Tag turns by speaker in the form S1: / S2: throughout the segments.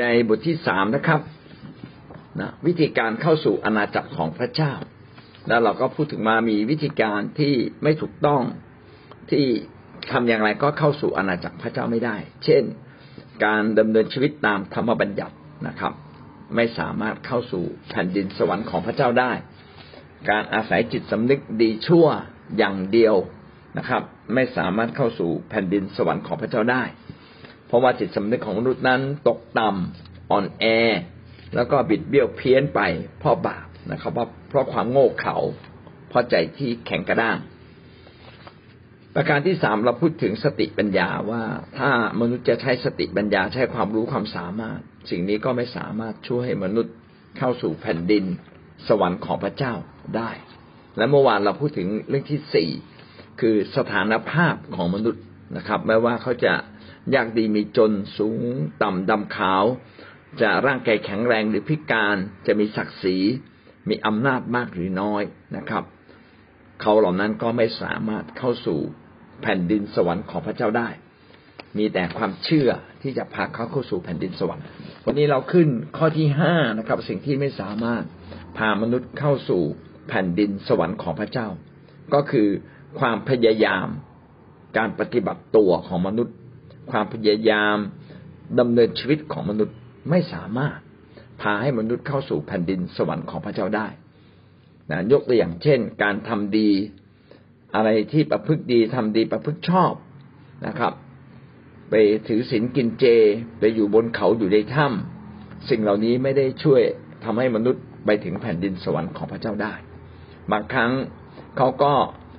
S1: ในบทที่สามนะครับนะวิธีการเข้าสู่อาณาจักรของพระเจ้า แล้วเราก็พูดถึงมามีวิธีการที่ไม่ถูกต้องที่ทำอย่างไรก็เข้าสู่อาณาจักรพระเจ้าไม่ได้ เช่น การดำเนินชีวิตตามธรรมบัญญัตินะครับ ไม่สามารถเข้าสู่แผ่นดินสวรรค์ของพระเจ้าได้ การอาศัยจิตสำนึกดีชั่วอย่างเดียวนะครับ ไม่สามารถเข้าสู่แผ่นดินสวรรค์ของพระเจ้าได้ ราะว่าจิตสำนึกของมนุษย์นั้นตกต่ำอ่อนแอ แล้วก็บิดเบี้ยวเพี้ยนไปเพราะบาปนะครับเพราะเพราะความโง่เขลาเพราะใจที่แข็งกระด้างประการที่สามเราพูดถึงสติปัญญาว่าถ้ามนุษย์จะใช้สติปัญญาใช้ความรู้ความสามารถ สิ่งนี้ก็ไม่สามารถช่วยให้มนุษย์เข้าสู่แผ่นดิน สวรรค์ของพระเจ้าได้ และเมื่อวานเราพูดถึงเรื่องที่สี่คือสถานภาพของมนุษย์นะครับไม่ว่าเขาจะ ยากดีมีจนสูงต่ำดำขาว จะร่างกายแข็งแรงหรือพิการจะมีศักดิ์ศรีมีอำนาจมากหรือน้อยนะครับ เขาเหล่านั้นก็ไม่สามารถเข้าสู่แผ่นดินสวรรค์ของพระเจ้าได้ มีแต่ความเชื่อที่จะพาเขาเข้าสู่แผ่นดินสวรรค์ วันนี้เราขึ้นข้อที่ห้านะครับ สิ่งที่ไม่สามารถพามนุษย์เข้าสู่แผ่นดินสวรรค์ของพระเจ้า ก็คือความพยายามการปฏิบัติตัวของมนุษย์ ความพยายามดำเนินชีวิตของมนุษย์ไม่สามารถพาให้มนุษย์เข้าสู่แผ่นดินสวรรค์ของพระเจ้าได้นะยกตัวอย่างเช่น การทำดี อะไรที่ประพฤติดีทำดีประพฤติชอบนะครับ ไปถือศีลกินเจ ไปอยู่บนเขาอยู่ในถ้ำสิ่งเหล่านี้ไม่ได้ช่วยทำให้มนุษย์ไปถึงแผ่นดินสวรรค์ของพระเจ้าได้ บางครั้งเขาก็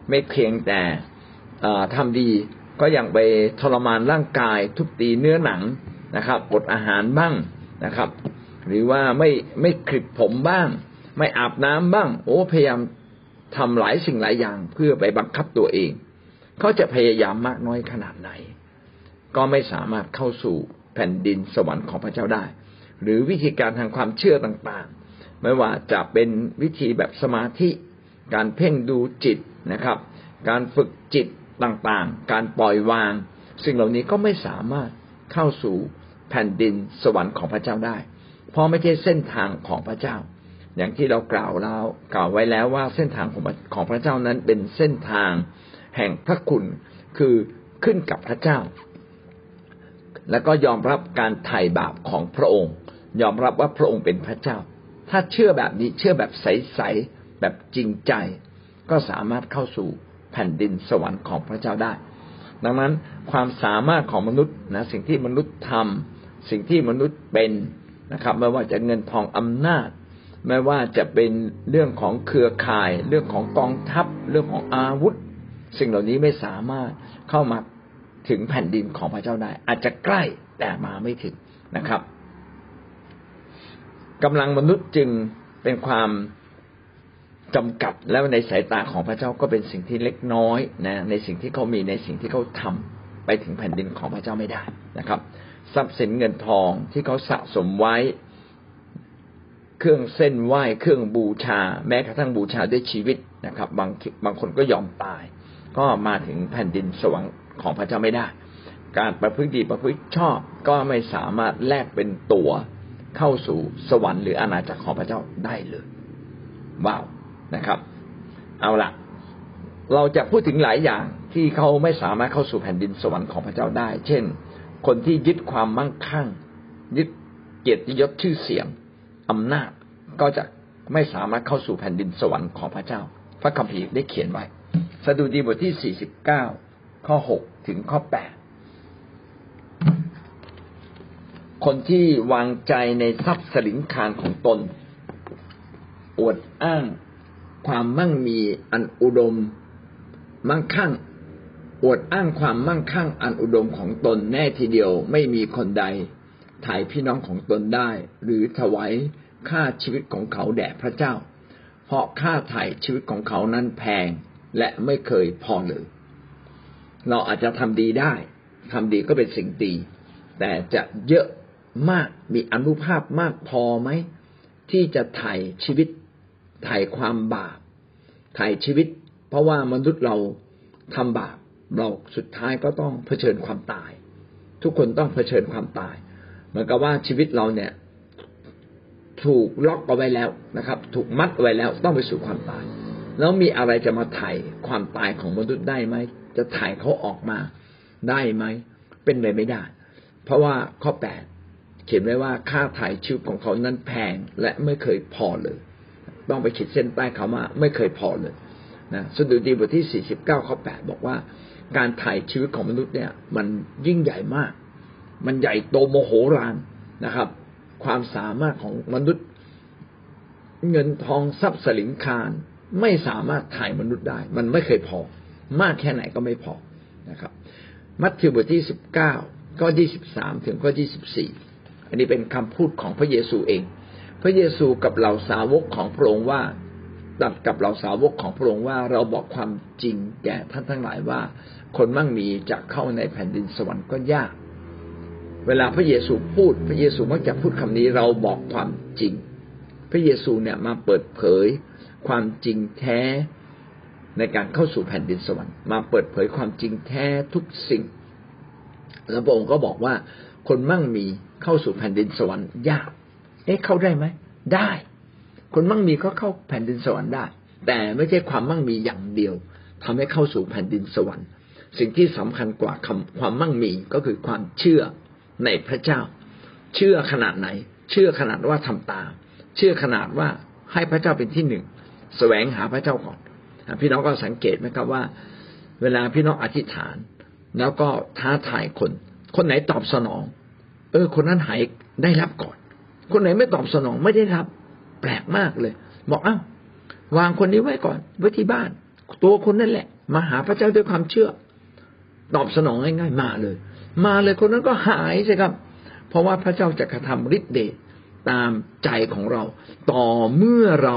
S1: ไม่เพียงแต่ทำดี ก็ยังไปทรมานร่างกาย ทุบตีเนื้อหนังนะครับอดอาหารบ้างนะครับ หรือว่าไม่ไม่คลิปผมบ้าง ไม่อาบน้ำบ้าง โอ้พยายามทำหลายสิ่งหลายอย่างเพื่อไปบังคับตัวเอง เขาจะพยายามมากน้อยขนาดไหน ก็ไม่สามารถเข้าสู่แผ่นดินสวรรค์ของพระเจ้าได้ หรือวิธีการทางความเชื่อต่างๆ ไม่ว่าจะเป็นวิธีแบบสมาธิ การเพ่งดูจิตนะครับ การฝึกจิต ต่างๆ การปล่อยวาง สิ่งเหล่านี้ก็ไม่สามารถเข้าสู่แผ่นดินสวรรค์ของพระเจ้าได้ เพราะไม่ใช่เส้นทางของพระเจ้า อย่างที่เรากล่าวแล้วกล่าวไว้แล้วว่าเส้นทางของของพระเจ้านั้นเป็นเส้นทางแห่งพระคุณคือขึ้นกับพระเจ้า แล้วก็ยอมรับการไถ่บาปของพระองค์ ยอมรับว่าพระองค์เป็นพระเจ้า ถ้าเชื่อแบบนี้เชื่อแบบใสๆแบบจริงใจ ก็สามารถเข้าสู่ แผ่นดินสวรรค์ของพระเจ้าได้ ดังนั้นความสามารถของมนุษย์นะสิ่งที่มนุษย์ทำสิ่งที่มนุษย์เป็นนะครับ ไม่ว่าจะเงินทองอำนาจ ไม่ว่าจะเป็นเรื่องของเครือข่าย เรื่องของกองทัพ เรื่องของอาวุธ สิ่งเหล่านี้ไม่สามารถเข้ามาถึงแผ่นดินของพระเจ้าได้ อาจจะใกล้แต่มาไม่ถึงนะครับกำลังมนุษย์จึงเป็นความ จำกัดแล้วในสายตาของพระเจ้าก็เป็นสิ่งที่เล็กน้อยนะในสิ่งที่เขามีในสิ่งที่เขาทำไปถึงแผ่นดินของพระเจ้าไม่ได้นะครับ ทรัพย์สินเงินทองที่เขาสะสมไว้ เครื่องเส้นไหว้เครื่องบูชา แม้กระทั่งบูชาด้วยชีวิตนะครับ บางบางคนก็ยอมตาย ก็มาถึงแผ่นดินสวรรค์ของพระเจ้าไม่ได้ การประพฤติดีประพฤติชอบก็ไม่สามารถแลกเป็นตั๋วเข้าสู่สวรรค์หรืออาณาจักรของพระเจ้าได้เลยว้าว นะครับ เอาละเราจะพูดถึงหลายอย่างที่เขาไม่สามารถเข้าสู่แผ่นดินสวรรค์ของพระเจ้าได้ เช่น คนที่ยึดความมั่งคั่ง ยึดเกียรติยศชื่อเสียงอำนาจก็จะไม่สามารถเข้าสู่แผ่นดินสวรรค์ของพระเจ้า พระคัมภีร์ได้เขียนไว้สดุดีบทที่สี่สิบเก้าข้อหกถึงข้อแปดคนที่วางใจในทรัพย์สลิงคารของตน อวดอ้าง ความมั่งมีอันอุดม มั่งคั่ง อวดอ้างความมั่งคั่งอันอุดมของตนแน่ทีเดียวไม่มีคนใดถ่ายพี่น้องของตนได้ หรือถวายค่าชีวิตของเขาแด่พระเจ้า เพราะค่าถ่ายชีวิตของเขานั้นแพงและไม่เคยพอเลย เราอาจจะทำดีได้ทำดีก็เป็นสิ่งดี แต่จะเยอะมากมีอนุภาพมากพอไหม ที่จะถ่ายชีวิต ถ่ายความบาปถ่ายชีวิต เพราะว่ามนุษย์เราทำบาปเราสุดท้ายก็ต้องเผชิญความตาย ทุกคนต้องเผชิญความตาย เหมือนกับว่าชีวิตเราเนี่ย ถูกล็อกเอาไว้แล้วนะครับ ถูกมัดไว้แล้วต้องไปสู่ความตาย แล้วมีอะไรจะมาถ่ายความตายของมนุษย์ได้ไหมจะถ่ายเขาออกมาได้ไหมเป็นไปไม่ได้ เพราะว่าข้อแปดเขียนไว้ว่าค่าถ่ายชีวิตของเขานั้นแพงและไม่เคยพอเลย ต้องไปขีดเส้นใต้เขามาไม่เคยพอเลยนะสดุดีบทที่สี่สิบเก้าข้อแปดบอกว่า การถ่ายชีวิตของมนุษย์เนี่ย มันยิ่งใหญ่มาก มันใหญ่โตโมโหรานนะครับ ความสามารถของมนุษย์ เงินทองทรัพย์สลิงคารไม่สามารถถ่ายมนุษย์ได้ มันไม่เคยพอ มากแค่ไหนก็ไม่พอนะครับ มัทธิวบทที่สิบเก้าก็ยี่สิบสามถึงก็ยี่สิบสี่อันนี้เป็นคำพูดของพระเยซูเอง พระเยซูกับเหล่าสาวกของพระองค์ว่าตัดกับเหล่าสาวกของพระองค์ว่าเราบอกความจริงแก่ท่านทั้งหลายว่า คนมั่งมีจะเข้าในแผ่นดินสวรรค์ก็ยาก เวลาพระเยซูพูด พระเยซูมักจะพูดคำนี้เราบอกความจริง พระเยซูเนี่ยมาเปิดเผยความจริงแท้ในการเข้าสู่แผ่นดินสวรรค์มาเปิดเผยความจริงแท้ทุกสิ่ง แล้วพระองค์ก็บอกว่า คนมั่งมีเข้าสู่แผ่นดินสวรรค์ยาก เอ๊ะเข้าได้ไหมได้ คนมั่งมีก็เข้าแผ่นดินสวรรค์ได้ แต่ไม่ใช่ความมั่งมีอย่างเดียวทำให้เข้าสู่แผ่นดินสวรรค์ สิ่งที่สำคัญกว่าคำความมั่งมีก็คือความเชื่อในพระเจ้า เชื่อขนาดไหน เชื่อขนาดว่าทำตาม เชื่อขนาดว่าให้พระเจ้าเป็นที่หนึ่งแสวงหาพระเจ้าก่อน พี่น้องก็สังเกตไหมครับว่า เวลาพี่น้องอธิษฐาน แล้วก็ท้าทายคน คนไหนตอบสนอง เออ คนนั้นหายได้รับก่อน คนไหนไม่ตอบสนองไม่ได้รับ แปลกมากเลย บอกอ้าววางคนนี้ไว้ก่อนไว้ที่บ้าน ตัวคนนั่นแหละ มาหาพระเจ้าด้วยความเชื่อ ตอบสนองง่ายๆมาเลย มาเลยคนนั้นก็หายใช่ครับ เพราะว่าพระเจ้าจะกระทำฤทธิ์เดชตามใจของเรา ต่อเมื่อเรา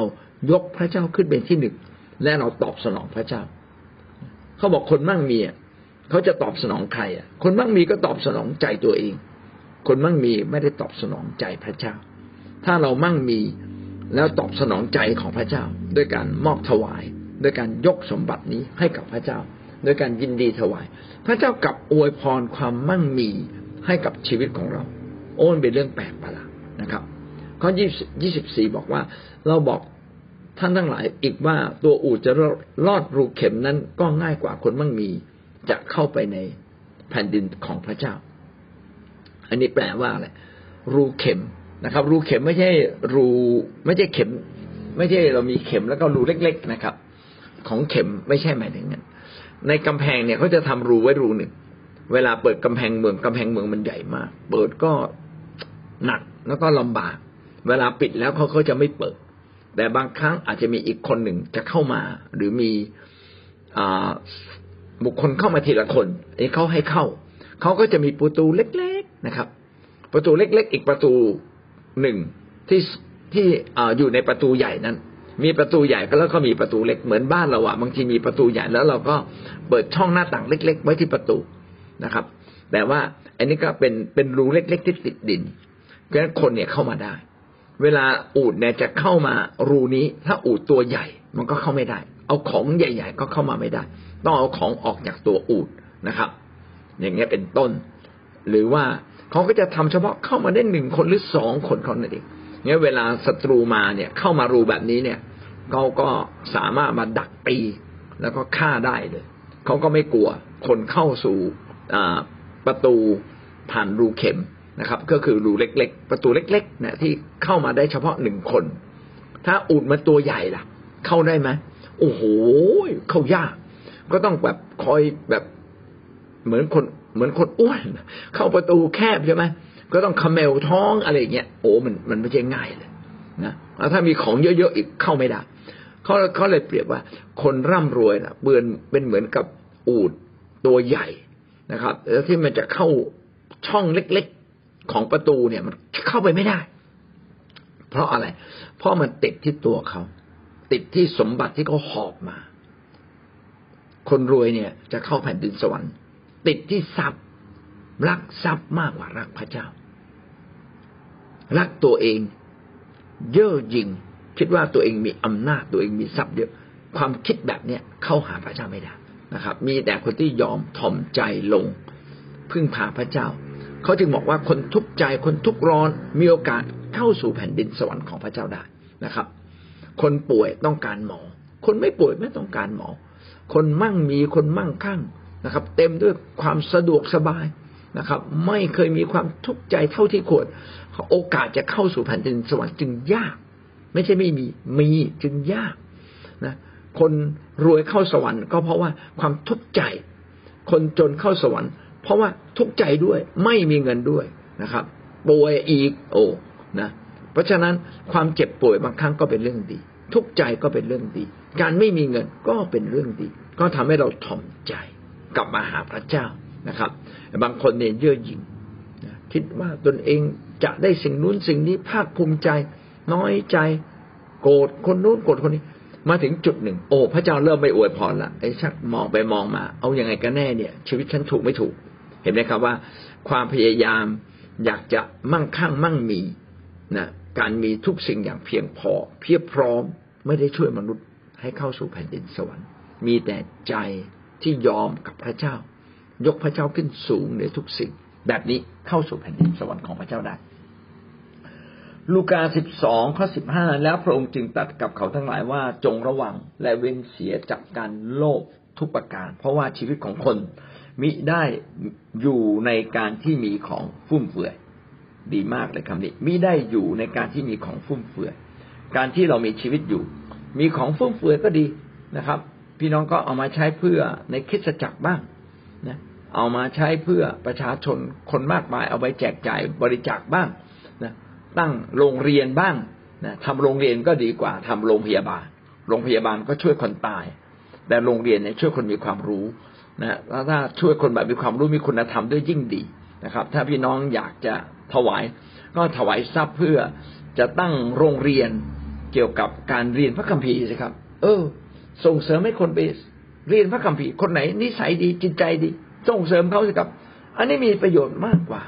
S1: ยกพระเจ้าขึ้นเป็นที่หนึ่งและเราตอบสนองพระเจ้า เขาบอกคนมั่งมีเขาจะตอบสนองใครอะ คนมั่งมีก็ตอบสนองใจตัวเอง คนมั่งมีไม่ได้ตอบสนองใจพระเจ้า ถ้าเรามั่งมีแล้วตอบสนองใจของพระเจ้า ด้วยการมอบถวาย ด้วยการยกสมบัตินี้ให้กับพระเจ้า ด้วยการยินดีถวาย พระเจ้ากลับอวยพรความมั่งมีให้กับชีวิตของเรา โอ้นเป็นเรื่องแปลกประหลาดนะครับข้อยี่สิบสี่บอกว่า เราบอกท่านทั้งหลายอีกว่าตัวอูดจะรอดรูเข็มนั้นก็ง่ายกว่าคนมั่งมีจะเข้าไปในแผ่นดินของพระเจ้า อันนี้แปลว่าอะไรรูเข็มนะครับ รูเข็มไม่ใช่รูไม่ใช่เข็ม ไม่ใช่เรามีเข็มแล้วก็รูเล็ก ๆนะครับ ของเข็มไม่ใช่หมายถึงนั้นในกำแพงเนี่ยเขาจะทำรูไว้รูหนึ่งเวลาเปิดกำแพงเมืองกำแพงเมืองมันใหญ่มาก เปิดก็หนักแล้วก็ลำบาก เวลาปิดแล้วเขาเขาจะไม่เปิด แต่บางครั้งอาจจะมีอีกคนหนึ่งจะเข้ามา หรือมีบุคคลเข้ามาทีละคนไอ้เขาให้เข้าเขาก็จะมีประตูเล็กๆ นะครับ ประตูเล็กๆ อีกประตูหนึ่งที่ที่อยู่ในประตูใหญ่นั้น มีประตูใหญ่แล้วก็มีประตูเล็กเหมือนบ้านเราอะบางทีมีประตูใหญ่แล้วเราก็เปิดช่องหน้าต่างเล็ก ๆ ไว้ที่ประตูนะครับ แต่ว่าอันนี้ก็เป็นเป็นรูเล็ก ๆ ที่ติดดินเพราะฉะนั้นคนเนี่ยเข้ามาได้ เวลาอูดเนี่ยจะเข้ามารูนี้ ถ้าอูดตัวใหญ่มันก็เข้าไม่ได้ เอาของใหญ่ ๆ ก็เข้ามาไม่ได้ ต้องเอาของออกจากตัวอูดนะครับ อย่างเงี้ยเป็นต้น หรือว่าเขาก็จะทำเฉพาะเข้ามาได้หนึ่งคนหรือสองคนเขานั่นเองเงี้ยเวลาศัตรูมาเนี่ยเข้ามารูแบบนี้เนี่ยเขาก็สามารถมาดักตีแล้วก็ฆ่าได้เลยเขาก็ไม่กลัวคนเข้าสู่ประตูผ่านรูเข็มนะครับ ก็คือรูเล็ก ๆ ประตูเล็กๆนะที่เข้ามาได้เฉพาะหนึ่งคน ถ้าอุดมาตัวใหญ่ล่ะ เข้าได้ไหมโอ้โหเข้ายาก ก็ต้องแบบคอยแบบเหมือนคน เหมือนคนอ้วน เข้าประตูแคบใช่ไหมก็ต้องคาเมลท้องอะไรเงี้ยโอ้มันมันไม่ใช่ง่ายเลยนะแล้วถ้ามีของเยอะๆอีกเข้าไม่ได้เขาเขาเลยเปรียบว่า คนร่ำรวยนะเบือนเป็นเหมือนกับอูดตัวใหญ่นะครับ แล้วที่มันจะเข้าช่องเล็กๆของประตูเนี่ย มันเข้าไปไม่ได้ เพราะอะไร เพราะมันติดที่ตัวเขาติดที่สมบัติที่เขาหอบมา คนรวยเนี่ย จะเข้าแผ่นดินสวรรค์ ติดที่ทรัพย์ รักทรัพย์มากกว่ารักพระเจ้า รักตัวเองเย่อหยิ่งคิดว่าตัวเองมีอำนาจตัวเองมีทรัพย์เยอะความคิดแบบเนี้ยเข้าหาพระเจ้าไม่ได้นะครับ มีแต่คนที่ยอมถ่อมใจลง พึ่งพาพระเจ้า เขาจึงบอกว่าคนทุกข์ใจคนทุกข์ร้อนมีโอกาสเข้าสู่แผ่นดินสวรรค์ของพระเจ้าได้นะครับ คนป่วยต้องการหมอ คนไม่ป่วยไม่ต้องการหมอ คนมั่งมีคนมั่งคั่ง นะครับ เต็มด้วยความสะดวกสบายนะครับ ไม่เคยมีความทุกข์ใจเท่าที่ควรโอกาสจะเข้าสู่แผ่นดินสวรรค์จึงยาก ไม่ใช่ไม่มีมีจึงยากนะคนรวยเข้าสวรรค์ก็เพราะว่าความทุกข์ใจ คนจนเข้าสวรรค์ เพราะว่าทุกข์ใจด้วยไม่มีเงินด้วยนะครับป่วยอีกโอ้นะเพราะฉะนั้นความเจ็บป่วยบางครั้งก็เป็นเรื่องดี ทุกข์ใจก็เป็นเรื่องดี การไม่มีเงินก็เป็นเรื่องดี ก็ทำให้เราถ่อมใจ กลับมาหาพระเจ้านะครับ บางคนเนี่ยเย่อหยิ่งคิดว่าตนเองจะได้สิ่งนู้นสิ่งนี้ภาคภูมิใจ น้อยใจ โกรธคนนู้นโกรธคนนี้ มาถึงจุดหนึ่ง โอ้พระเจ้าเริ่มไม่อวยพรละไอ้ชักมองไปมองมา เอาอยัางไงกันแน่เนี่ย ชีวิตฉันถูกไม่ถูก เห็นไหมครับว่า ความพยายามอยากจะมั่งคั่งมั่งมีนะการมีทุกสิ่งอย่างเพียงพอ เพียบพร้อมไม่ได้ช่วยมนุษย์ให้เข้าสู่แผ่นดินสวรรค์ มีแต่ใจ ที่ยอมกับพระเจ้า ยกพระเจ้าขึ้นสูงในทุกสิ่ง แบบนี้เข้าสู่แผ่นดินสวรรค์ของพระเจ้าได้ ลูกาสิบสองข้อสิบห้าแล้วพระองค์จึงตัดกับเขาทั้งหลายว่าจงระวังและเว้นเสียจากการโลภทุกประการ เพราะว่าชีวิตของคนมิได้อยู่ในการที่มีของฟุ่มเฟือยดีมากเลยคำนี้มิได้อยู่ในการที่มีของฟุ่มเฟือยการที่เรามีชีวิตอยู่ มีของฟุ่มเฟือยก็ดีนะครับ พี่น้องก็เอามาใช้เพื่อในคิดจักรบ้างนะเอามาใช้เพื่อประชาชนคนมากมาย เอาไปแจกจ่ายบริจาคบ้างนะตั้งโรงเรียนบ้างนะทำโรงเรียนก็ดีกว่าทำโรงพยาบาล โรงพยาบาลก็ช่วยคนตาย แต่โรงเรียนเนี่ยช่วยคนมีความรู้นะแล้วถ้าช่วยคนแบบมีความรู้มีคุณธรรมด้วยยิ่งดีนะครับ ถ้าพี่น้องอยากจะถวาย ก็ถวายทรัพย์เพื่อจะตั้งโรงเรียนเกี่ยวกับการเรียนพระคัมภีร์สิครับ เออ ส่งเสริมให้คนไปเรียนพระคัมภีร์คนไหน นิสัยดีจิตใจดี ส่งเสริมเขาสิครับ อันนี้มีประโยชน์มากกว่า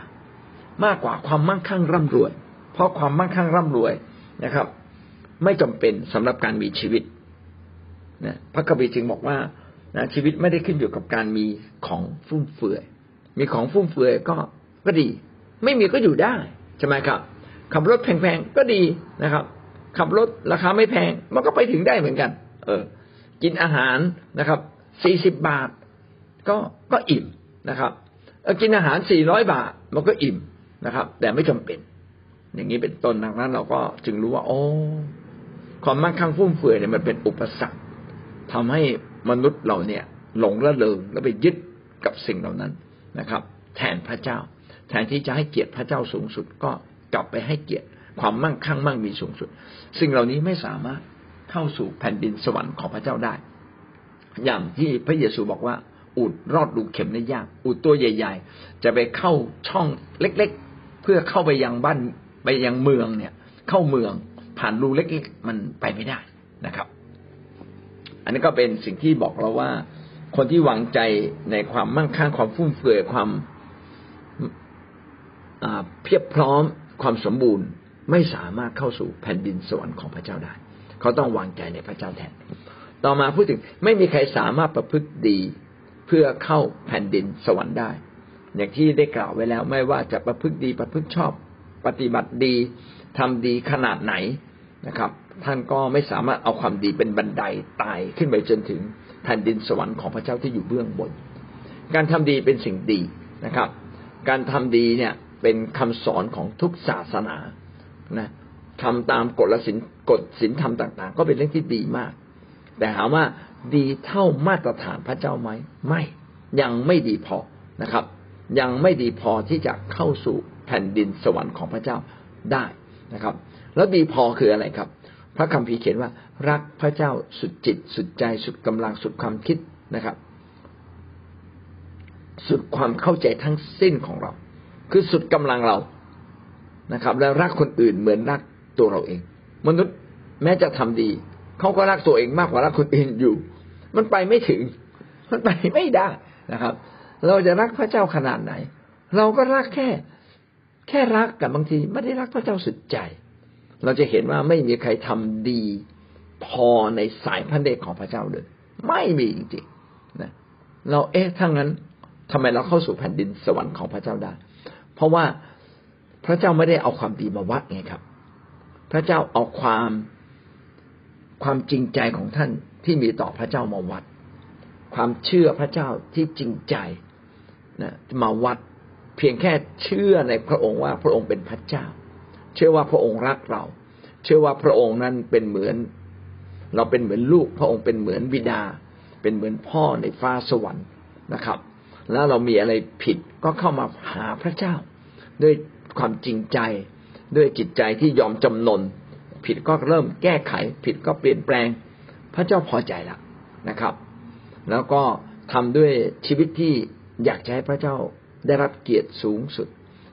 S1: มากกว่าความมั่งคั่งร่ำรวย เพราะความมั่งคั่งร่ำรวยนะครับ ไม่จำเป็นสำหรับการมีชีวิตนะพระคัมภีร์จึงบอกว่านะชีวิตไม่ได้ขึ้นอยู่กับการมีของฟุ่มเฟือย มีของฟุ่มเฟือยก็ก็ดี ไม่มีก็อยู่ได้ใช่ไหมครับ ขับรถแพงๆก็ดีนะครับ ขับรถราคาไม่แพงมันก็ไปถึงได้เหมือนกัน เออ กินอาหารนะครับสี่สิบบาทก็ก็อิ่มนะครับกินอาหารสี่ร้อยบาทมันก็อิ่มนะครับ แต่ไม่จำเป็น อย่างนี้เป็นต้นดังนั้น เราก็จึงรู้ว่า โอ้ความมั่งคั่งฟุ่มเฟือยเนี่ยมันเป็นอุปสรรคทำให้มนุษย์เราเนี่ย หลงละเลงแล้วไปยึดกับสิ่งเหล่านั้นนะครับ แทนพระเจ้า แทนที่จะให้เกียรติพระเจ้าสูงสุด ก็กลับไปให้เกียรติความมั่งคั่งมั่งมีสูงสุด สิ่งเหล่านี้ไม่สามารถ เข้าสู่แผ่นดินสวรรค์ของพระเจ้าได้ อย่างที่พระเยซูบอกว่า อุดรอดดูเข็มได้ยาก อุดตัวใหญ่ ๆ จะไปเข้าช่องเล็ก ๆ เพื่อเข้าไปยังบ้านไปยังเมืองเนี่ย เข้าเมืองผ่านรูเล็กๆมันไปไม่ได้นะครับ อันนี้ก็เป็นสิ่งที่บอกเราว่า คนที่วางใจในความมั่งคั่งความฟุ่มเฟือยความเพียบพร้อมความสมบูรณ์ไม่สามารถเข้าสู่แผ่นดินสวรรค์ของพระเจ้าได้ เขาต้องวางใจในพระเจ้าแทน ต่อมาพูดถึงไม่มีใครสามารถประพฤติดีเพื่อเข้าแผ่นดินสวรรค์ได้ อย่างที่ได้กล่าวไว้แล้วไม่ว่าจะประพฤติดีประพฤติชอบ ปฏิบัติดีทำดีขนาดไหนนะครับ ท่านก็ไม่สามารถเอาความดีเป็นบันไดไต่ขึ้นไปจนถึงแผ่นดินสวรรค์ของพระเจ้าที่อยู่เบื้องบน การทำดีเป็นสิ่งดีนะครับ การทำดีเนี่ยเป็นคำสอนของทุกศาสนานะทำตามกฎละสิน กฎศีลธรรมต่างๆ ก็เป็นเรื่องที่ดีมาก แต่ถามว่าดีเท่ามาตรฐานพระเจ้าไหมไม่ ยังไม่ดีพอนะครับ ยังไม่ดีพอที่จะเข้าสู่แผ่นดินสวรรค์ของพระเจ้าได้นะครับ แล้วดีพอคืออะไรครับ พระคัมภีร์เขียนว่า รักพระเจ้าสุดจิต สุดใจสุดกำลังสุดความคิดนะครับ สุดความเข้าใจทั้งสิ้นของเรา คือสุดกำลังเรานะครับ แล้วรักคนอื่นเหมือนรักตัวเราเอง มนุษย์แม้จะทำดี เขาก็รักตัวเองมากกว่ารักคนอื่นอยู่ มันไปไม่ถึง มันไปไม่ได้นะครับ เราจะรักพระเจ้าขนาดไหน เราก็รักแค่ แค่รักกับบางทีไม่ได้รักพระเจ้าสุดใจ เราจะเห็นว่าไม่มีใครทำดีพอในสายพันเดชของพระเจ้าเลยไม่มีจริงๆนะเราเอ๊ะถ้างั้นทำไมเราเข้าสู่แผ่นดินสวรรค์ของพระเจ้าได้ เพราะว่าพระเจ้าไม่ได้เอาความดีมาวัดไงครับ พระเจ้าเอาความความจริงใจของท่านที่มีต่อพระเจ้ามาวัด ความเชื่อพระเจ้าที่จริงใจนะมาวัดเพียงแค่เชื่อในพระองค์ว่าพระองค์เป็นพระเจ้า เชื่อว่าพระองค์รักเรา เชื่อว่าพระองค์นั้นเป็นเหมือน เราเป็นเหมือนลูก พระองค์เป็นเหมือนบิดา เป็นเหมือนพ่อในฟ้าสวรรค์นะครับ แล้วเรามีอะไรผิดก็เข้ามาหาพระเจ้า ด้วยความจริงใจ ด้วยจิตใจที่ยอมจำนน ผิดก็เริ่มแก้ไข ผิดก็เปลี่ยนแปลง พระเจ้าพอใจล้วนะครับ แล้วก็ทำด้วยชีวิตที่อยากจะให้พระเจ้าได้รับเกียรติสูงสุด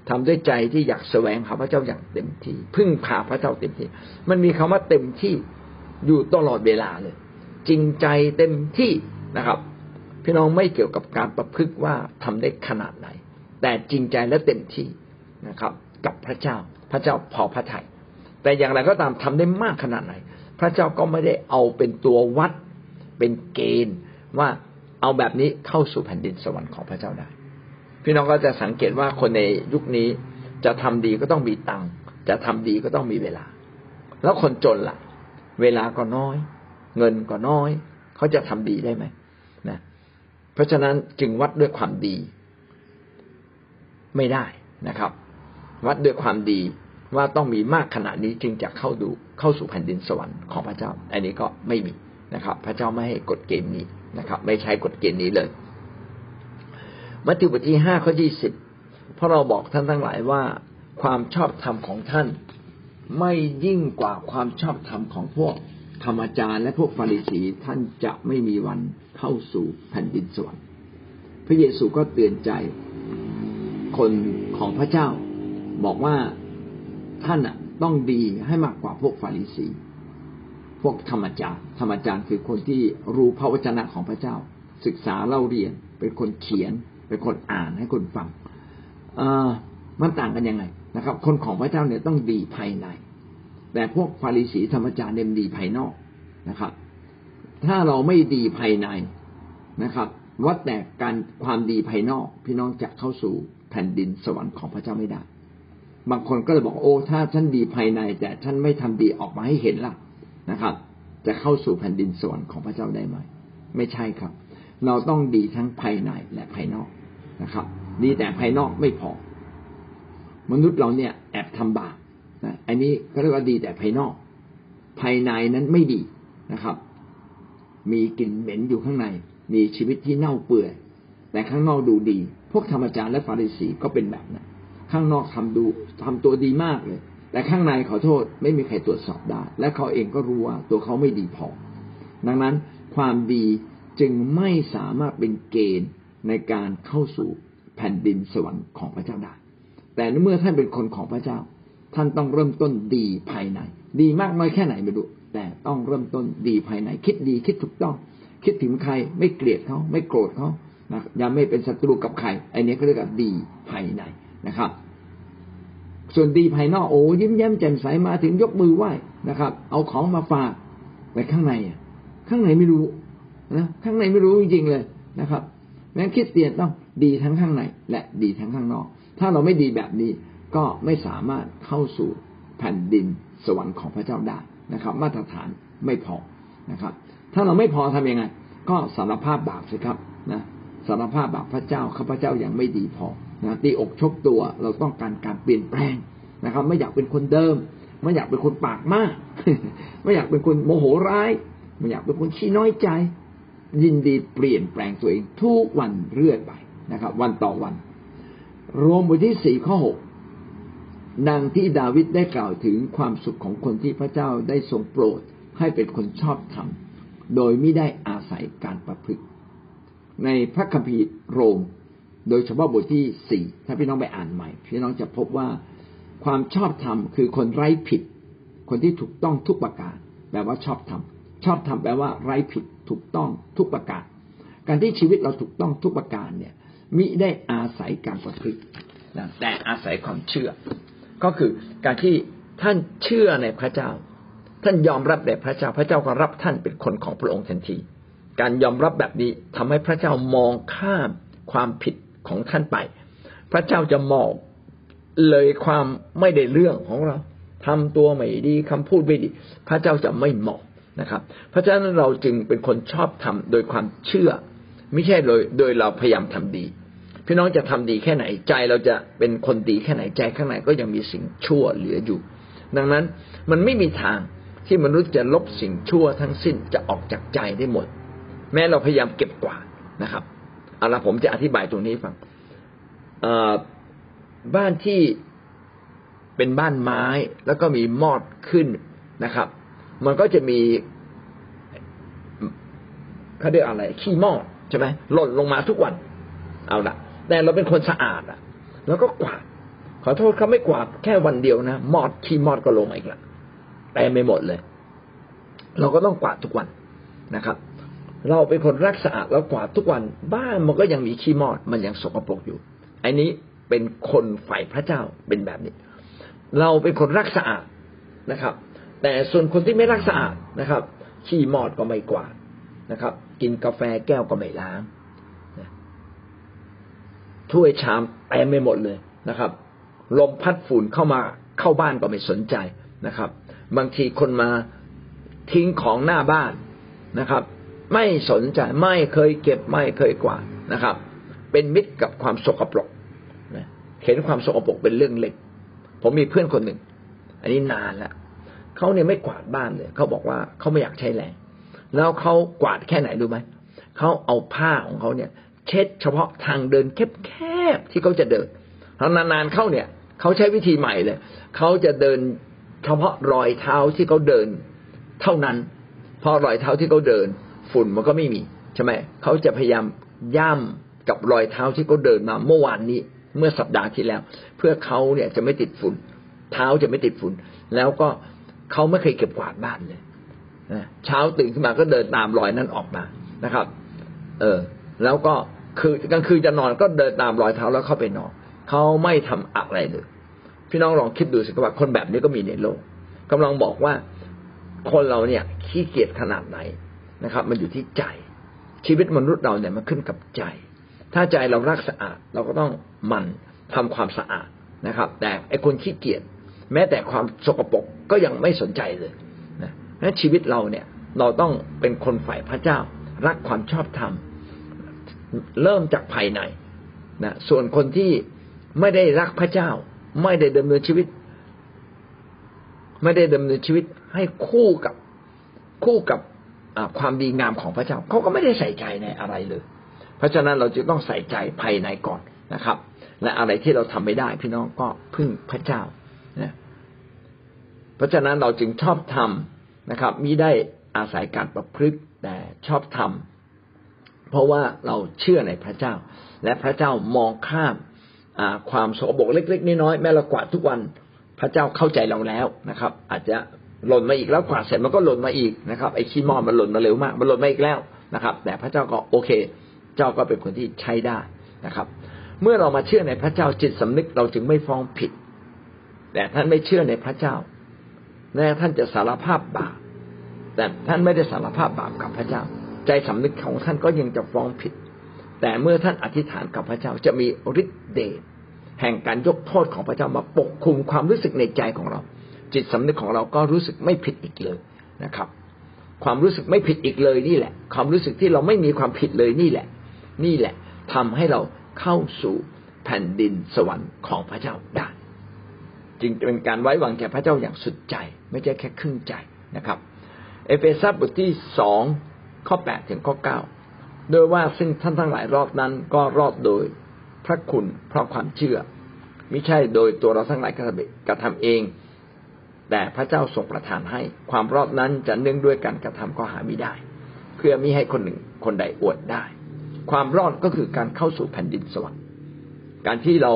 S1: ทำด้วยใจที่อยากแสวงหาพระเจ้าอย่างเต็มที่ พึ่งพาพระเจ้าเต็มที่ มันมีคำว่าเต็มที่อยู่ตลอดเวลาเลย จริงใจเต็มที่นะครับ พี่น้องไม่เกี่ยวกับการประพฤติว่าทำได้ขนาดไหน แต่จริงใจและเต็มที่นะครับ กับพระเจ้า พระเจ้าพอพระทยัยแต่อย่างไรก็ตามทำได้มากขนาดไหน พระเจ้าก็ไม่ได้เอาเป็นตัววัด เป็นเกณฑ์ว่าเอาแบบนี้เข้าสู่แผ่นดินสวรรค์ของพระเจ้าได้ พี่น้องก็จะสังเกตว่าคนในยุคนี้จะทำดีก็ต้องมีตังค์จะทำดีก็ต้องมีเวลา แล้วคนจนละ่ะ เวลาก็น้อย เงินก็น้อย เขาจะทำดีได้ไหมนะเพราะฉะนั้นจึงวัดด้วยความดีไม่ได้นะครับ วัดด้วยความดีว่าต้องมีมากขนาดนี้จึงจะเข้าดูเข้าสู่แผ่นดินสวรรค์ของพระเจ้า อันนี้ก็ไม่มีนะครับ พระเจ้าไม่ให้กฎเกณฑ์นี้นะครับ ไม่ใช้กฎเกณฑ์นี้เลย มัทธิวบทที่ห้าข้อยี่สิบเพราะเราบอกท่านทั้งหลายว่าความชอบธรรมของท่าน ไม่ยิ่งกว่าความชอบธรรมของพวกธรรมจารย์และพวกฟาริสีท่านจะไม่มีวันเข้าสู่แผ่นดินสวรรค์พระเยซูก็เตือนใจคนของพระเจ้า บอกว่าท่านอะต้องดีให้มากกว่าพวกฟาริสี พวกธรรมจารย์ธรรมจารย์คือคนที่รู้พระวจนะของพระเจ้า ศึกษาเล่าเรียน เป็นคนเขียน เป็นคนอ่านให้คนฟังมันต่างกันยังไงนะครับ คนของพระเจ้าเนี่ยต้องดีภายใน แต่พวกฟาริสีธรรมจารย์เนี่ยดีภายนอกนะครับ ถ้าเราไม่ดีภายในนะครับวัดแต่การความดีภายนอก พี่น้องจะเข้าสู่แผ่นดินสวรรค์ของพระเจ้าไม่ได้ บางคนก็เลยบอกโอ้ถ้าฉันดีภายใน แต่ฉันไม่ทำดีออกมาให้เห็นล่ะนะครับ จะเข้าสู่แผ่นดินสวรรค์ของพระเจ้าได้ไหมไม่ใช่ครับ เราต้องดีทั้งภายในและภายนอกนะครับ ดีแต่ภายนอกไม่พอ มนุษย์เราเนี่ยแอบทำบาปนะอันนี้ก็เรียกว่าดีแต่ภายนอก ภายในนั้นไม่ดีนะครับ มีกลิ่นเหม็นอยู่ข้างใน มีชีวิตที่เน่าเปื่อยแต่ข้างนอกดูดี พวกธรรมจารย์และฟาริสีก็เป็นแบบนั้น ข้างนอกทำดูทำตัวดีมากเลย แต่ข้างในขอโทษไม่มีใครตรวจสอบได้ และเขาเองก็รู้ว่าตัวเขาไม่ดีพอ ดังนั้นความดีจึงไม่สามารถเป็นเกณฑ์ในการเข้าสู่แผ่นดินสวรรค์ของพระเจ้าได้ แต่เมื่อท่านเป็นคนของพระเจ้า ท่านต้องเริ่มต้นดีภายใน ดีมากน้อยแค่ไหนไม่รู้ แต่ต้องเริ่มต้นดีภายใน คิดดีคิดถูกต้อง คิดถึงใครไม่เกลียดเขาไม่โกรธเขานะอย่าไม่เป็นศัตรูกับใครไอ้นี้ก็เรียกว่าดีภายใน นะครับ ส่วนดีภายนอกโอ้ยิ้มแย้มแจ่มใสมาถึงยกมือไหว้นะครับ เอาของมาฝากแต่ข้างในอะ ข้างในไม่รู้นะข้างในไม่รู้จริงๆเลยนะครับงั้คริสเตียนต้องดีทั้งข้างใน และดีทั้งข้างนอก ถ้าเราไม่ดีแบบนี้ก็ไม่สามารถเข้าสู่แผ่นดินสวรรค์ของพระเจ้าได้นะครับ มาตรฐานไม่พอนะครับ ถ้าเราไม่พอทํำยังไง ก็สารภาพบาปสิครับนะสารภาพบาปพระเจ้าข้าพเจ้ายังไม่ดีพอ นะตีอกชกตัว เราต้องการการเปลี่ยนแปลงนะครับ ไม่อยากเป็นคนเดิม ไม่อยากเป็นคนปากมาก ไม่อยากเป็นคนโมโหร้าย ไม่อยากเป็นคนขี้น้อยใจ ยินดีเปลี่ยนแปลงตัวเองทุกวันเรื่อยไปนะครับ วันต่อวัน รวมบทที่สี่ข้อหกดังที่ดาวิดได้กล่าวถึงความสุขของคนที่พระเจ้าได้ทรงโปรดให้เป็นคนชอบธรรมโดยไม่ได้อาศัยการประพฤติ ในพระคัมภีร์โรม โดยเฉพาะบทที่สี่ถ้าพี่น้องไปอ่านใหม่ พี่น้องจะพบว่าความชอบธรรมคือคนไร้ผิด คนที่ถูกต้องทุกประการแปลว่าชอบธรรมชอบธรรมแปลว่าไร้ผิดถูกต้องทุกประการ การที่ชีวิตเราถูกต้องทุกประการเนี่ยมิได้อาศัยการประพฤติแต่อาศัยความเชื่อ ก็คือการที่ท่านเชื่อในพระเจ้า ท่านยอมรับในพระเจ้า พระเจ้าก็รับท่านเป็นคนของพระองค์ทันที การยอมรับแบบนี้ทำให้พระเจ้ามองข้ามความผิด ของท่านไป พระเจ้าจะมองเลยความไม่ได้เรื่องของเราทำตัวไม่ดีคำพูดไม่ดี พระเจ้าจะไม่เหมาะนะครับ เพราะฉะนั้นเราจึงเป็นคนชอบทำโดยความเชื่อ ไม่ใช่โดยโดยเราพยายามทำดีพี่น้องจะทำดีแค่ไหนใจเราจะเป็นคนดีแค่ไหนใจข้างในก็ยังมีสิ่งชั่วเหลืออยู่ ดังนั้นมันไม่มีทางที่มนุษย์จะลบสิ่งชั่วทั้งสิ้นจะออกจากใจได้หมด แม้เราพยายามเก็บกวาดนะครับ เอาละผมจะอธิบายตรงนี้ฟังบ้านที่เป็นบ้านไม้แล้วก็มีมอดขึ้นนะครับ มันก็จะมีเขาเรียกอะไร ขี้มอดใช่ไหมหล่นลงมาทุกวัน เอาละแต่เราเป็นคนสะอาดอะแล้วก็กวาดขอโทษเขาไม่กวาดแค่วันเดียวนะมอดขี้มอดก็ลงอีกละแต่ไม่หมดเลย เราก็ต้องกวาดทุกวันนะครับ เราเป็นคนรักสะอาดแล้วกวาดทุกวันบ้านมันก็ยังมีขี้มอด มันยังสกปรกอยู่ไอ้นี้เป็นคนฝ่ายพระเจ้าเป็นแบบนี้ เราเป็นคนรักสะอาดนะครับ แต่ส่วนคนที่ไม่รักสะอาดนะครับ ขี้มอดก็ไม่กวาดนะครับ กินกาแฟแก้วก็ไม่ล้างถ้วยชามเต็มไปหมดเลยนะครับ ลมพัดฝุ่นเข้ามาเข้าบ้านก็ไม่สนใจนะครับ บางทีคนมาทิ้งของหน้าบ้านนะครับ ไม่สนใจไม่เคยเก็บไม่เคยกวาดนะครับ เป็นมิตรกับความสกปรกเห็นความสกปรกเป็นเรื่องเล็ก ผมมีเพื่อนคนหนึ่ง อันนี้นานแล้วเขาเนี่ยไม่กวาดบ้านเลยเขาบอกว่าเขาไม่อยากใช้แรงแล้วเขากวาดแค่ไหนรู้ไหมเขาเอาผ้าของเขาเนี่ย เช็ดเฉพาะทางเดินแคบๆที่เขาจะเดินทานานๆเข้าเนี่ยเขาใช้วิธีใหม่เลยเขาจะเดินเฉพาะรอยเท้าที่เขาเดิน เท่านั้นพอรอยเท้าที่เขาเดิน ฝุ่นมันก็ไม่มีใช่ไหมเขาจะพยายามย่ำกับรอยเท้าที่เขาเดินมาเมื่อวานนี้เมื่อสัปดาห์ที่แล้ว เพื่อเขาเนี่ยจะไม่ติดฝุ่น เท้าจะไม่ติดฝุ่น แล้วก็เขาไม่เคยเก็บกวาดบ้านเลยเช้าตื่นขึ้นมาก็เดินตามรอยนั้นออกมานะครับ เออ แล้วก็คือกลางคืนจะนอนก็เดินตามรอยเท้าแล้วเข้าไปนอนเขาไม่ทำอะไรเลย พี่น้องลองคิดดูสิว่าคนแบบนี้ก็มีในโลกกำลังบอกว่าคนเราเนี่ยขี้เกียจขนาดไหน นะครับ มันอยู่ที่ใจ ชีวิตมนุษย์เราเนี่ยมันขึ้นกับใจ ถ้าใจเรารักสะอาด เราก็ต้องมันทำความสะอาดนะครับ แต่ไอ้คนขี้เกียจแม้แต่ความสกปรกก็ยังไม่สนใจเลยนะนั้นชีวิตเราเนี่ยเราต้องเป็นคนฝ่ายพระเจ้า รักความชอบธรรมเริ่มจากภายในนะส่วนคนที่ไม่ได้รักพระเจ้า ไม่ได้ดำเนินชีวิต ไม่ได้ดำเนินชีวิตให้คู่กับคู่กับ ความดีงามของพระเจ้าเขาก็ไม่ได้ใส่ใจในอะไรเลย เพราะฉะนั้นเราจะต้องใส่ใจภายในก่อนนะครับ และอะไรที่เราทำไม่ได้ พี่น้องก็พึ่งพระเจ้านะเพราะฉะนั้นเราจึงชอบทำนะครับมิได้อาศัยการประพฤติแต่ชอบทำเพราะว่าเราเชื่อในพระเจ้า และพระเจ้ามองข้ามความโสบกเล็ก ๆ น้อยๆแม้เรากวาดทุกวันพระเจ้าเข้าใจเราแล้วนะครับ อาจจะ หล่นมาอีกแล้วกวาดเสร็จมันก็หล่นมาอีกนะครับไอ้ขี้มอมันหล่นมาเร็วมาก มันหล่นมาอีกแล้วนะครับ แต่พระเจ้าก็โอเค เจ้าก็เป็นคนที่ใช้ได้นะครับ เมื่อเรามาเชื่อในพระเจ้าจิตสำนึกเราจึงไม่ฟ้องผิด แต่ท่านไม่เชื่อในพระเจ้าแม้ท่านจะสารภาพบาปแต่ท่านไม่ได้สารภาพบาปกับพระเจ้า ใจสำนึกของท่านก็ยังจะฟ้องผิด แต่เมื่อท่านอธิษฐานกับพระเจ้าจะมีฤทธิ์เดชแห่งการยกโทษของพระเจ้ามาปกคุมความรู้สึกในใจของเรา จิตสำนึกของเราก็รู้สึกไม่ผิดอีกเลยนะครับ ความรู้สึกไม่ผิดอีกเลยนี่แหละ ความรู้สึกที่เราไม่มีความผิดเลยนี่แหละ นี่แหละทำให้เราเข้าสู่แผ่นดินสวรรค์ของพระเจ้าได้จึงเป็นการไว้วางใจพระเจ้าอย่างสุดใจ ไม่ใช่แค่ครึ่งใจนะครับ เอเฟซัสบทที่สองข้อแปดถึงข้อเก้าโดยว่าซึ่งท่านทั้งหลายรอดนั้นก็รอดโดยพระคุณเพราะความเชื่อ ไม่ใช่โดยตัวเราทั้งหลายกระทำเอง แต่พระเจ้าทรงประทานให้ ความรอดนั้นจะเนื่องด้วยการกระทำก็หาไม่ได้ เพื่อมิให้คนหนึ่งคนใดอวดได้ ความรอดก็คือการเข้าสู่แผ่นดินสวรรค์การที่เรา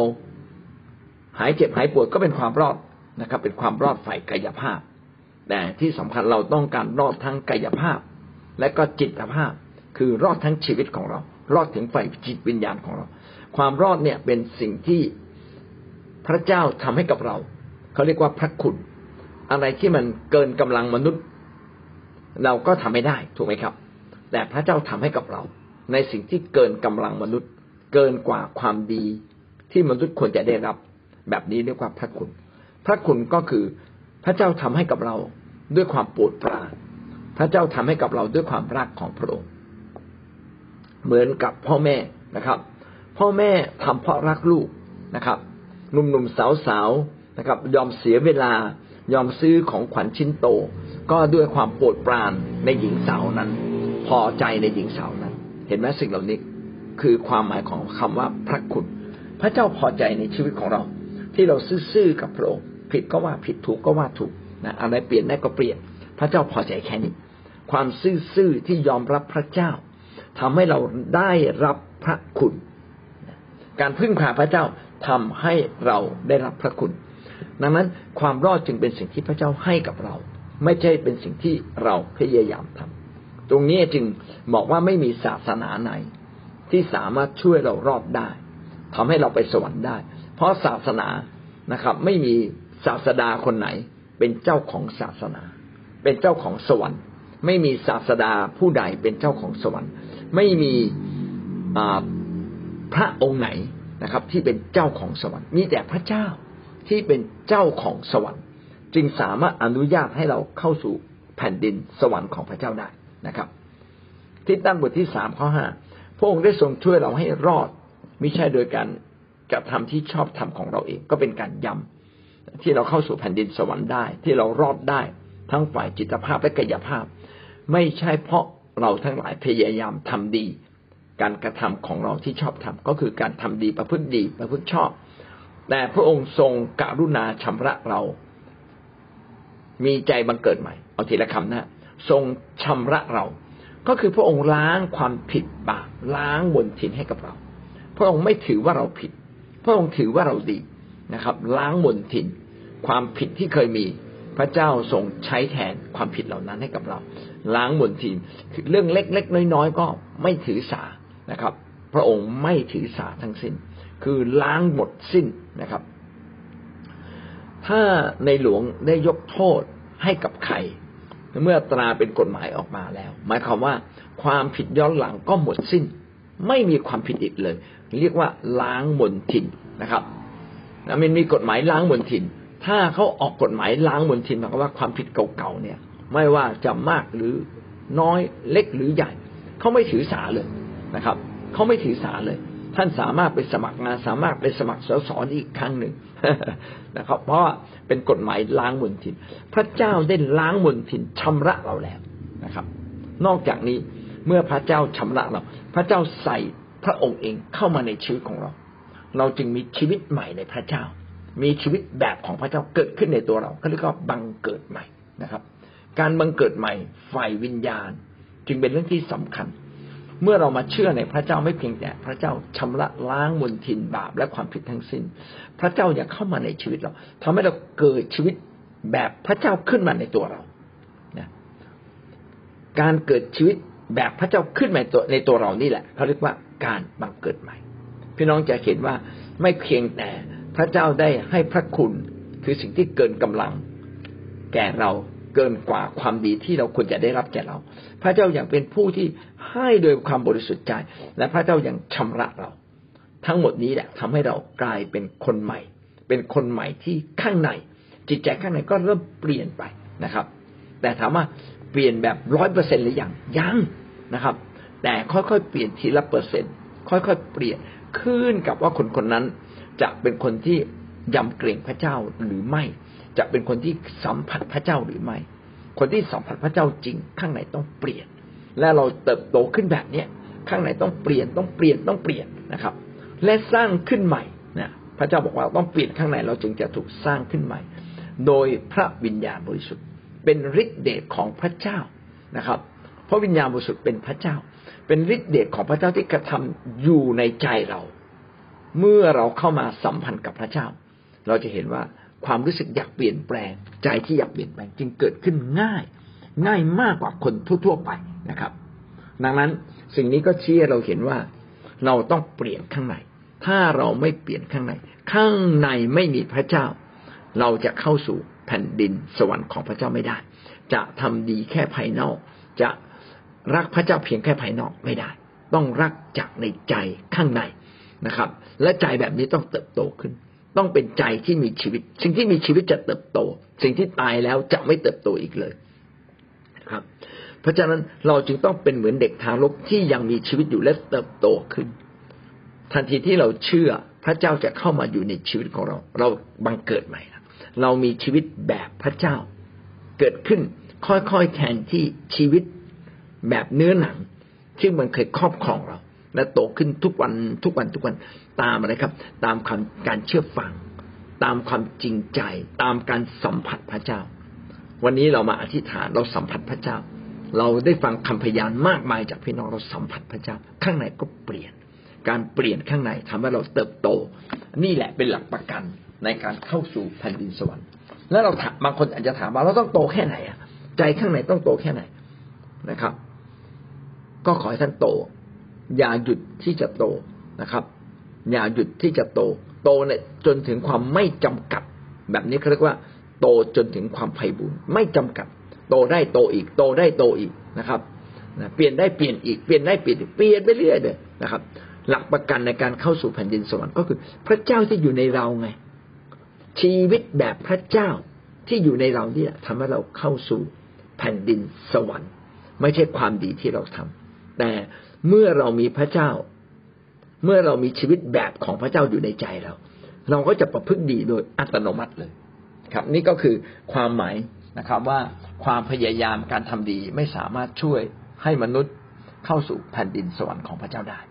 S1: หายเจ็บหายปวดก็เป็นความรอดนะครับ เป็นความรอดฝ่ายกายภาพ แต่ที่สำคัญเราต้องการรอดทั้งกายภาพ และก็จิตภาพ คือรอดทั้งชีวิตของเรา รอดถึงฝ่ายจิตวิญญาณของเรา ความรอดเนี่ยเป็นสิ่งที่พระเจ้าทำให้กับเรา เขาเรียกว่าพระคุณ อะไรที่มันเกินกำลังมนุษย์ เราก็ทำไม่ได้ถูกไหมครับ แต่พระเจ้าทำให้กับเรา ในสิ่งที่เกินกำลังมนุษย์ เกินกว่าความดีที่มนุษย์ควรจะได้รับ แบบนี้เรียกว่าพระคุณ พระคุณก็คือพระเจ้าทำให้กับเราด้วยความโปรดปรานพระเจ้าทำให้กับเราด้วยความรักของพระองค์เหมือนกับพ่อแม่นะครับ พ่อแม่ทำเพราะรักลูกนะครับหนุ่มๆสาวๆนะครับ ยอมเสียเวลา ยอมซื้อของขวัญชิ้นโต ก็ด้วยความโปรดปรานในหญิงสาวนั้น พอใจในหญิงสาวนั้น เห็นไหมสิ่งเหล่านี้คือความหมายของคำว่าพระคุณ พระเจ้าพอใจในชีวิตของเรา ที่เราซื่อๆกับพระองค์ผิดก็ว่าผิดถูกก็ว่าถูกนะอะไรเปลี่ยนได้ก็เปลี่ยน พระเจ้าพอใจแค่นี้ ความซื่อๆที่ยอมรับพระเจ้าทำให้เราได้รับพระคุณ การพึ่งพาพระเจ้าทำให้เราได้รับพระคุณ ดังนั้นความรอดจึงเป็นสิ่งที่พระเจ้าให้กับเรา ไม่ใช่เป็นสิ่งที่เราพยายามทำตรงนี้จึงบอกว่าไม่มีศาสนาไหน ที่สามารถช่วยเรารอดได้ทำให้เราไปสวรรค์ได้ เพราะศาสนานะครับ ไม่มีศาสดาคนไหน เป็นเจ้าของศาสนา เป็นเจ้าของสวรรค์ ไม่มีศาสดาผู้ใดเป็นเจ้าของสวรรค์ ไม่มีพระองค์ไหนนะครับ ที่เป็นเจ้าของสวรรค์มีแต่พระเจ้า ที่เป็นเจ้าของสวรรค์จึงสามารถอนุญาตให้เราเข้าสู่แผ่นดินสวรรค์ของพระเจ้าได้นะครับ ที่ตั้งบทที่สามข้อห้าพระองค์ได้ทรงช่วยเราให้รอดไม่ใช่โดยการกระทำที่ชอบทำของเราเองก็เป็นการย้ำที่เราเข้าสู่แผ่นดินสวรรค์ได้ ที่เรารอดได้ทั้งฝ่ายจิตภาพและกายภาพ ไม่ใช่เพราะเราทั้งหลายพยายามทำดี การกระทำของเราที่ชอบทำก็คือการทำดีประพฤติดีประพฤติชอบ แต่พระองค์ทรงกรุณาชำระเรา มีใจบังเกิดใหม่ เอาทีละคำนะ ทรงชำระเรา ก็คือพระองค์ล้างความผิดบาปล้างบนทินให้กับเรา พระองค์ไม่ถือว่าเราผิด พระองค์ถือว่าเราดีนะครับ ล้างบนทิน ความผิดที่เคยมี พระเจ้าทรงใช้แทนความผิดเหล่านั้นให้กับเรา ล้างบนทินเรื่องเล็กๆน้อยๆก็ไม่ถือสานะครับ พระองค์ไม่ถือสาทั้งสิ้น คือล้างหมดสิ้นนะครับ ถ้าในหลวงได้ยกโทษให้กับใครเมื่อตราเป็นกฎหมายออกมาแล้ว หมายความว่าความผิดย้อนหลังก็หมดสิ้น ไม่มีความผิดอีกเลย เรียกว่าล้างมนทินนะครับมันมีกฎหมายล้างมนทิน ถ้าเขาออกกฎหมายล้างมนทินหมายความว่าความผิดเก่าๆเนี่ย ไม่ว่าจะมากหรือน้อยเล็กหรือใหญ่เขาไม่ถือสาเลยนะครับเขาไม่ถือสาเลย ท่านสามารถไปสมัครงานสามารถไปสมัครสสอีกครั้งหนึ่งนะครับ เพราะว่าเป็นกฎหมายล้างมลทิน พระเจ้าได้ล้างมลทินชำระเราแล้วนะครับ นอกจากนี้เมื่อพระเจ้าชำระเรา พระเจ้าใส่พระองค์เองเข้ามาในชีวิตของเรา เราจึงมีชีวิตใหม่ในพระเจ้า มีชีวิตแบบของพระเจ้าเกิดขึ้นในตัวเราเขาเรียกว่าบังเกิดใหม่นะครับ การบังเกิดใหม่ฝ่ายวิญญาณ จึงเป็นเรื่องที่สำคัญ เมื่อเรามาเชื่อในพระเจ้าไม่เพียงแต่พระเจ้าชำระล้างมลทินบาปและความผิดทั้งสิ้น พระเจ้าอยากเข้ามาในชีวิตเราทำให้เราเกิดชีวิตแบบพระเจ้าขึ้นมาในตัวเรานะการเกิดชีวิตแบบพระเจ้าขึ้นมาในตัวในตัวเรานี่แหละเขาเรียกว่าการบังเกิดใหม่ พี่น้องจะเห็นว่าไม่เพียงแต่พระเจ้าได้ให้พระคุณคือสิ่งที่เกินกำลัง แก่เราเกินกว่าความดีที่เราควรจะได้รับแก่เรา พระเจ้าอย่างเป็นผู้ที่ให้โดยความบริสุทธิ์ใจ และพระเจ้ายังชำระเรา ทั้งหมดนี้แหละทำให้เรากลายเป็นคนใหม่ เป็นคนใหม่ที่ข้างใน จิตใจข้างในก็เริ่มเปลี่ยนไปนะครับ แต่ถามว่าเปลี่ยนแบบร้อยเปอร์เซ็นหรือยังยังนะครับ แต่ค่อยๆเปลี่ยนทีละเปอร์เซ็นต์ค่อยๆเปลี่ยนขึ้นกับว่าคนคนนั้น จะเป็นคนที่ยำเกรงพระเจ้าหรือไม่ จะเป็นคนที่สัมผัสพระเจ้าหรือไม่ คนที่สัมผัสพระเจ้าจริง ข้างในต้องเปลี่ยน และเราเติบโตขึ้นแบบเนี้ยข้างในต้องเปลี่ยนต้องเปลี่ยนต้องเปลี่ยนนะครับ และสร้างขึ้นใหม่นะพระเจ้าบอกว่าต้องเปลี่ยนข้างในเราจึงจะถูกสร้างขึ้นใหม่ โดยพระวิญญาณบริสุทธิ์ เป็นฤทธิเดชของพระเจ้านะครับ เพราะวิญญาณบริสุทธิ์เป็นพระเจ้า เป็นฤทธิเดชของพระเจ้าที่กระทำอยู่ในใจเรา เมื่อเราเข้ามาสัมพันธ์กับพระเจ้า เราจะเห็นว่า ความรู้สึกอยากเปลี่ยนแปลง ใจที่อยากเปลี่ยนแปลงจึงเกิดขึ้นง่าย ง่ายมากกว่าคนทั่วๆไปนะครับ ดังนั้นสิ่งนี้ก็ชี้เราเห็นว่าเราต้องเปลี่ยนข้างใน ถ้าเราไม่เปลี่ยนข้างใน ข้างในไม่มีพระเจ้า เราจะเข้าสู่แผ่นดินสวรรค์ของพระเจ้าไม่ได้ จะทำดีแค่ภายนอก จะรักพระเจ้าเพียงแค่ภายนอกไม่ได้ ต้องรักจากในใจข้างในนะครับ และใจแบบนี้ต้องเติบโตขึ้น ต้องเป็นใจที่มีชีวิต สิ่งที่มีชีวิตจะเติบโต สิ่งที่ตายแล้วจะไม่เติบโตอีกเลยครับ เพราะฉะนั้นเราจึงต้องเป็นเหมือนเด็กทารกที่ยังมีชีวิตอยู่และเติบโตขึ้น ทันทีที่เราเชื่อพระเจ้าจะเข้ามาอยู่ในชีวิตของเรา เราบังเกิดใหม่เรามีชีวิตแบบพระเจ้า เกิดขึ้นค่อยๆแทนที่ชีวิตแบบเนื้อหนังที่มันเคยครอบครองเรา และโตขึ้นทุกวันทุกวันทุกวันตามอะไรครับ ตามคำการเชื่อฟัง ตามความจริงใจ ตามการสัมผัสพระเจ้า วันนี้เรามาอธิษฐานเราสัมผัสพระเจ้า เราได้ฟังคำพยานมากมายจากพี่น้องเราสัมผัสพระเจ้า ข้างในก็เปลี่ยน การเปลี่ยนข้างในทำให้เราเติบโต นี่แหละเป็นหลักประกันในการเข้าสู่แผ่นดินสวรรค์ แล้วเราบางคนอาจจะถามว่าเราต้องโตแค่ไหนอะใจข้างในต้องโตแค่ไหนนะครับ ก็ขอให้ท่านโต อย่าหยุดที่จะโตนะครับ อย่าหยุดที่จะโต โตเนี่ยจนถึงความไม่จำกัด แบบนี้เขาเรียกว่า โตจนถึงความไพ่บุญไม่จำกัด โตได้โตอีก โตได้โตอีกนะครับเปลี่ยนได้เปลี่ยนอีกเปลี่ยนได้เปลี่ยนเปลี่ยนไปเรื่อยเลยนะครับ หลักประกันในการเข้าสู่แผ่นดินสวรรค์ก็คือ พระเจ้าที่อยู่ในเราไง ชีวิตแบบพระเจ้าที่อยู่ในเราเนี่ยทำให้เราเข้าสู่แผ่นดินสวรรค์ ไม่ใช่ความดีที่เราทำแต่ เมื่อเรามีพระเจ้า เมื่อเรามีชีวิตแบบของพระเจ้าอยู่ในใจเรา เราก็จะประพฤติดีโดยอัตโนมัติเลย ครับ นี่ก็คือความหมายนะครับว่าความพยายามการทำดีไม่สามารถช่วยให้มนุษย์เข้าสู่แผ่นดินสวรรค์ของพระเจ้าได้